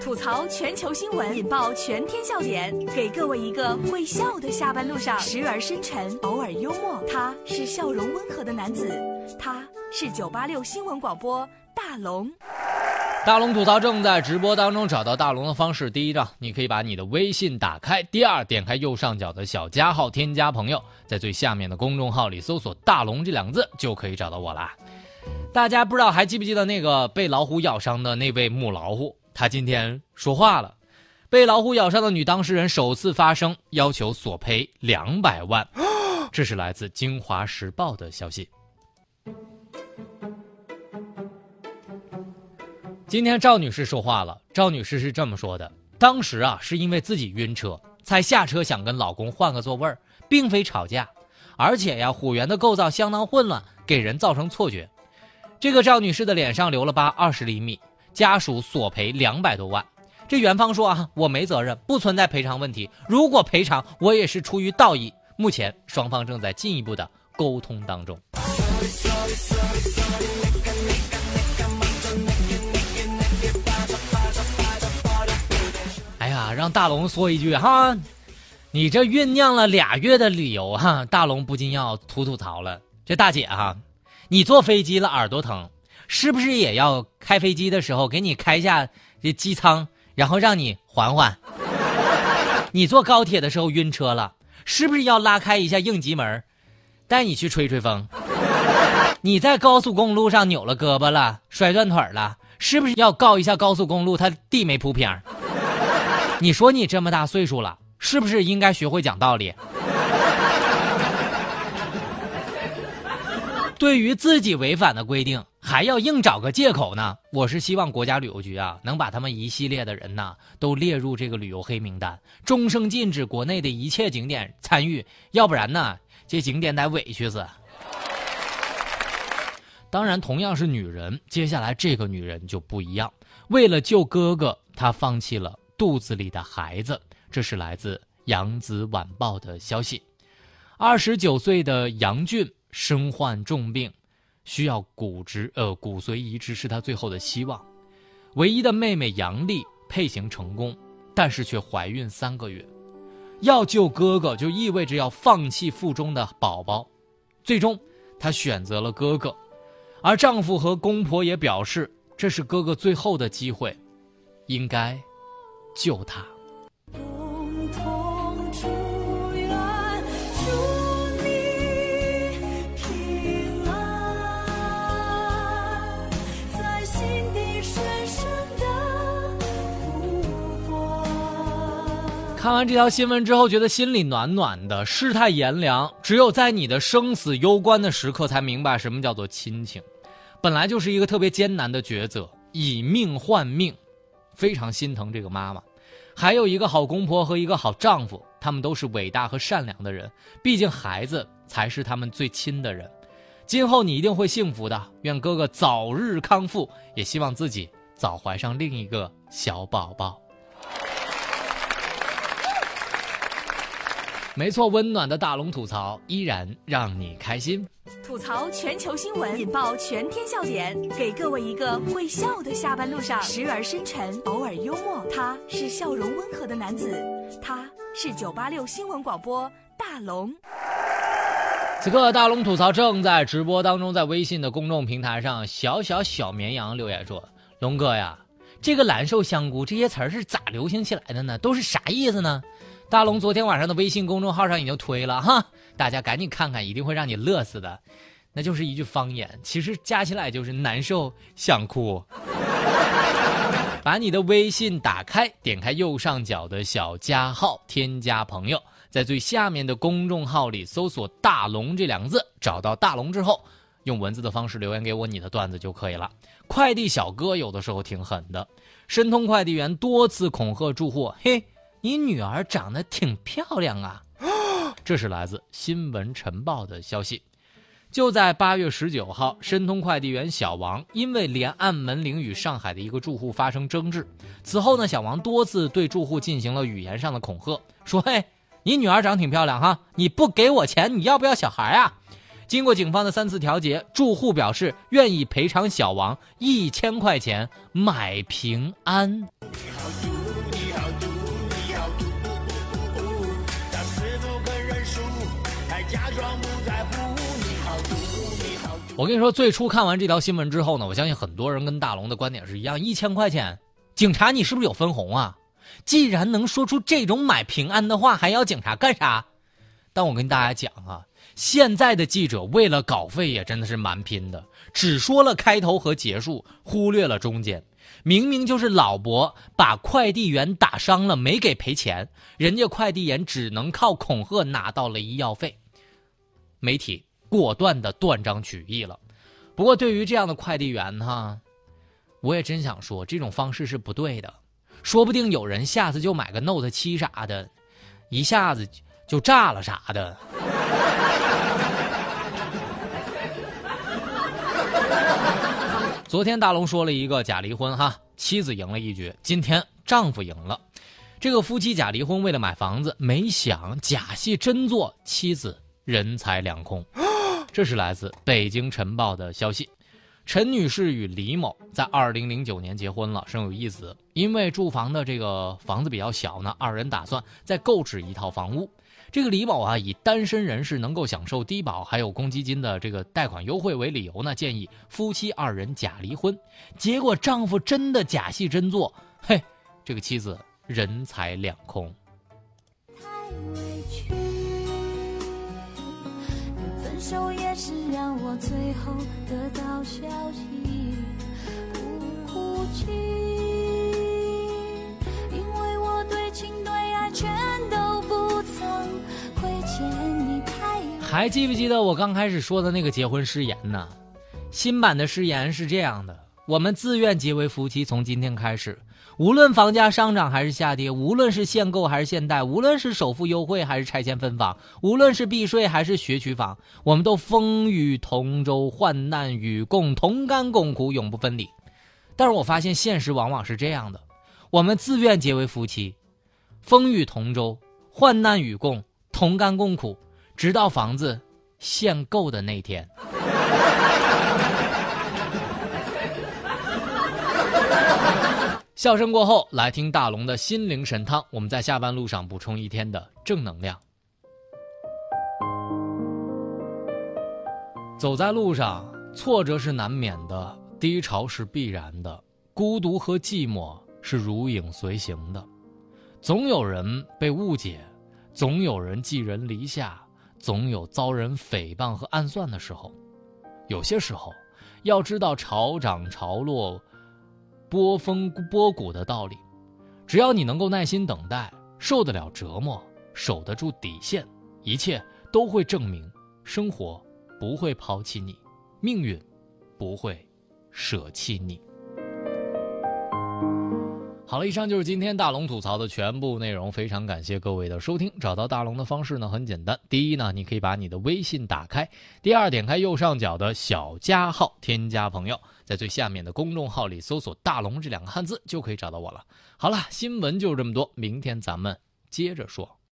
吐槽全球新闻，引爆全天笑点，给各位一个会笑的下班路上，时而深沉，偶尔幽默。他是笑容温和的男子，他是九八六新闻广播大龙。大龙吐槽正在直播当中，找到大龙的方式：第一张，你可以把你的微信打开；第二，点开右上角的小加号，添加朋友，在最下面的公众号里搜索“大龙”这两个字，就可以找到我啦。大家不知道还记不记得那个被老虎咬伤的那位母老虎？他今天说话了，被老虎咬伤的女当事人首次发声，要求索赔两百万。这是来自《京华时报》的消息。今天赵女士说话了，赵女士是这么说的：当时啊，是因为自己晕车，才下车想跟老公换个座位儿，并非吵架。而且呀，虎园的构造相当混乱，给人造成错觉。这个赵女士的脸上留了疤二十厘米。家属索赔两百多万，这元芳说啊，我没责任，不存在赔偿问题。如果赔偿，我也是出于道义。目前双方正在进一步的沟通当中。哎呀，让大龙说一句哈，你这酝酿了俩月的理由哈，大龙不禁要吐吐槽了。这大姐哈，你坐飞机了耳朵疼。是不是也要开飞机的时候给你开下这机舱，然后让你缓缓？你坐高铁的时候晕车了，是不是要拉开一下应急门，带你去吹吹风？你在高速公路上扭了胳膊了，摔断腿了，是不是要告一下高速公路，他地没铺平？你说你这么大岁数了，是不是应该学会讲道理？对于自己违反的规定，还要硬找个借口呢？我是希望国家旅游局啊，能把他们一系列的人呐，都列入这个旅游黑名单，终生禁止国内的一切景点参与，要不然呢，这景点得委屈死。当然，同样是女人，接下来这个女人就不一样，为了救哥哥，她放弃了肚子里的孩子。这是来自《扬子晚报》的消息。二十九岁的杨俊。身患重病，需要骨植呃骨髓移植是他最后的希望。唯一的妹妹杨丽配型成功，但是却怀孕三个月。要救哥哥，就意味着要放弃腹中的宝宝。最终，她选择了哥哥，而丈夫和公婆也表示，这是哥哥最后的机会，应该救他。看完这条新闻之后，觉得心里暖暖的。世态炎凉，只有在你的生死攸关的时刻，才明白什么叫做亲情。本来就是一个特别艰难的抉择，以命换命，非常心疼这个妈妈。还有一个好公婆和一个好丈夫，他们都是伟大和善良的人。毕竟孩子才是他们最亲的人。今后你一定会幸福的。愿哥哥早日康复，也希望自己早怀上另一个小宝宝。没错，温暖的大龙吐槽依然让你开心。吐槽全球新闻，引爆全天笑点，给各位一个会笑的下班路上，时而深沉，偶尔幽默。他是笑容温和的男子，他是九八六新闻广播大龙。此刻，大龙吐槽正在直播当中，在微信的公众平台上，小小小绵羊留言说：“龙哥呀，这个蓝瘦香菇这些词儿是咋流行起来的呢？都是啥意思呢？”大龙昨天晚上的微信公众号上已经推了哈，大家赶紧看看，一定会让你乐死的。那就是一句方言，其实加起来就是难受想哭。把你的微信打开，点开右上角的小加号，添加朋友，在最下面的公众号里搜索“大龙”这两个字，找到大龙之后，用文字的方式留言给我你的段子就可以了。快递小哥有的时候挺狠的，申通快递员多次恐吓住户，嘿。你女儿长得挺漂亮啊！这是来自《新闻晨报》的消息。就在八月十九号，申通快递员小王因为连按门铃与上海的一个住户发生争执，此后呢，小王多次对住户进行了语言上的恐吓，说：“嘿，你女儿长挺漂亮哈，你不给我钱，你要不要小孩啊？”经过警方的三次调解，住户表示愿意赔偿小王一千块钱买平安。我跟你说，最初看完这条新闻之后呢，我相信很多人跟大龙的观点是一样，一千块钱，警察你是不是有分红啊？既然能说出这种买平安的话，还要警察干啥？但我跟大家讲啊，现在的记者为了稿费也真的是蛮拼的，只说了开头和结束，忽略了中间。明明就是老伯把快递员打伤了，没给赔钱，人家快递员只能靠恐吓拿到了医药费。媒体。果断的断章取义了，不过对于这样的快递员哈，我也真想说这种方式是不对的，说不定有人下次就买个 Note 七啥的，一下子就炸了啥的。昨天大龙说了一个假离婚哈，妻子赢了一局，今天丈夫赢了，这个夫妻假离婚为了买房子，没想假戏真做，妻子人财两空。这是来自《北京晨报》的消息，陈女士与李某在二零零九年结婚了，生有一子。因为住房的这个房子比较小呢，二人打算再购置一套房屋。这个李某啊，以单身人士能够享受低保还有公积金的这个贷款优惠为理由呢，建议夫妻二人假离婚。结果丈夫真的假戏真做，嘿，这个妻子人财两空。分手也是让我最后得到消息，还记不记得我刚开始说的那个结婚誓言呢？新版的誓言是这样的：我们自愿结为夫妻，从今天开始。无论房价上涨还是下跌，无论是限购还是限贷，无论是首付优惠还是拆迁分房，无论是避税还是学区房，我们都风雨同舟，患难与共，同甘共苦，永不分离。但是我发现现实往往是这样的：我们自愿结为夫妻，风雨同舟，患难与共，同甘共苦，直到房子限购的那天。笑声过后，来听大龙的心灵神汤。我们在下班路上补充一天的正能量。走在路上，挫折是难免的，低潮是必然的，孤独和寂寞是如影随形的。总有人被误解，总有人寄人篱下，总有遭人诽谤和暗算的时候。有些时候，要知道潮涨潮落。波峰波谷的道理，只要你能够耐心等待，受得了折磨，守得住底线，一切都会证明，生活不会抛弃你，命运不会舍弃你。好了，以上就是今天大龙吐槽的全部内容。非常感谢各位的收听。找到大龙的方式呢很简单，第一呢，你可以把你的微信打开；第二，点开右上角的小加号，添加朋友，在最下面的公众号里搜索“大龙”这两个汉字，就可以找到我了。好了，新闻就这么多，明天咱们接着说。